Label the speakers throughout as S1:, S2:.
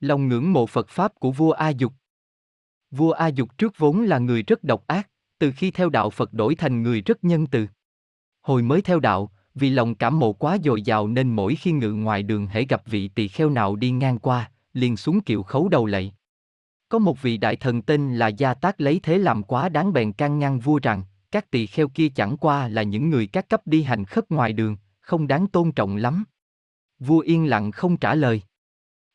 S1: Lòng ngưỡng mộ Phật Pháp của vua A Dục Vua A Dục trước vốn là người rất độc ác, từ khi theo đạo Phật đổi thành người rất nhân từ. Hồi mới theo đạo, vì lòng cảm mộ quá dồi dào nên mỗi khi ngự ngoài đường hễ gặp vị tỳ kheo nào đi ngang qua, liền xuống kiệu khấu đầu lạy. Có một vị đại thần tên là Gia Tác lấy thế làm quá đáng bèn can ngăn vua rằng, các tỳ kheo kia chẳng qua là những người các cấp đi hành khất ngoài đường, không đáng tôn trọng lắm. Vua yên lặng không trả lời.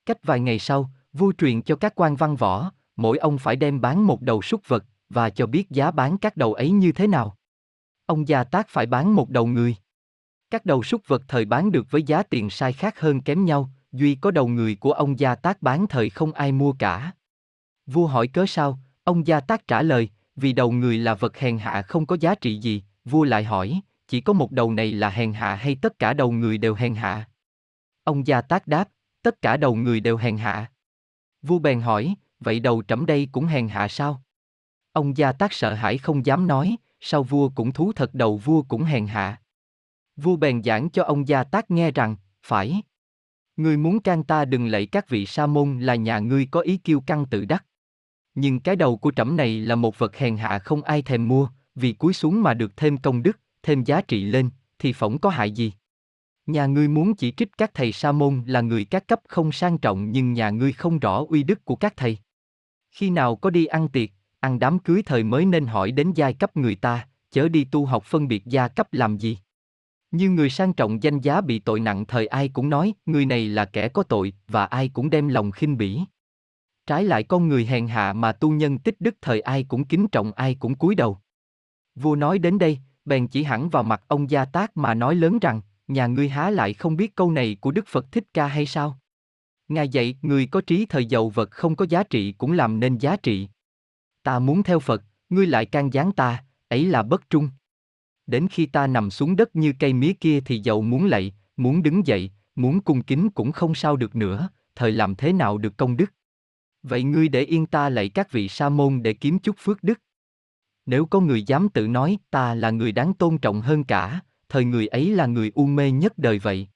S1: Cách vài ngày sau, vua truyền cho các quan văn võ, mỗi ông phải đem bán một đầu súc vật, và cho biết giá bán các đầu ấy như thế nào. Ông Gia Tác phải bán một đầu người. Các đầu súc vật thời bán được với giá tiền sai khác hơn kém nhau, duy có đầu người của ông Gia Tác bán thời không ai mua cả. Vua hỏi cớ sao, ông Gia Tác trả lời, vì đầu người là vật hèn hạ không có giá trị gì, vua lại hỏi, chỉ có một đầu này là hèn hạ hay tất cả đầu người đều hèn hạ? Ông Gia Tác đáp, tất cả đầu người đều hèn hạ. Vua bèn hỏi, vậy đầu trẫm đây cũng hèn hạ sao? Ông Gia Tác sợ hãi không dám nói, sao vua cũng thú thật đầu vua cũng hèn hạ. Vua bèn giảng cho ông Gia Tác nghe rằng, phải. Ngươi muốn can ta đừng lạy các vị sa môn là nhà ngươi có ý kiêu căng tự đắc. Nhưng cái đầu của trẫm này là một vật hèn hạ không ai thèm mua, vì cúi xuống mà được thêm công đức, thêm giá trị lên, thì phỏng có hại gì. Nhà ngươi muốn chỉ trích các thầy sa môn là người các cấp không sang trọng nhưng nhà ngươi không rõ uy đức của các thầy. Khi nào có đi ăn tiệc, ăn đám cưới thời mới nên hỏi đến giai cấp người ta, chớ đi tu học phân biệt gia cấp làm gì. Như người sang trọng danh giá bị tội nặng thời ai cũng nói, người này là kẻ có tội, và ai cũng đem lòng khinh bỉ. Trái lại con người hèn hạ mà tu nhân tích đức thời ai cũng kính trọng ai cũng cúi đầu. Vua nói đến đây, bèn chỉ hẳn vào mặt ông Gia Tác mà nói lớn rằng, nhà ngươi há lại không biết câu này của Đức Phật Thích Ca hay sao? Ngài dạy, người có trí thời giàu vật không có giá trị cũng làm nên giá trị. Ta muốn theo Phật, ngươi lại can gián ta, ấy là bất trung. Đến khi ta nằm xuống đất như cây mía kia thì giàu muốn lạy, muốn đứng dậy, muốn cung kính cũng không sao được nữa, thời làm thế nào được công đức. Vậy ngươi để yên ta lạy các vị sa môn để kiếm chút phước đức. Nếu có người dám tự nói ta là người đáng tôn trọng hơn cả, thời người ấy là người u mê nhất đời vậy.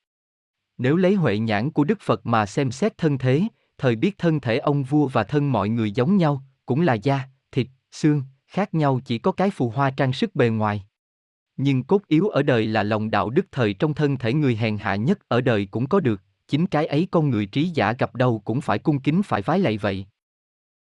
S1: Nếu lấy huệ nhãn của Đức Phật mà xem xét thân thế, thời biết thân thể ông vua và thân mọi người giống nhau, cũng là da, thịt, xương, khác nhau chỉ có cái phù hoa trang sức bề ngoài. Nhưng cốt yếu ở đời là lòng đạo đức thời trong thân thể người hèn hạ nhất ở đời cũng có được, chính cái ấy con người trí giả gặp đâu cũng phải cung kính phải vái lạy vậy.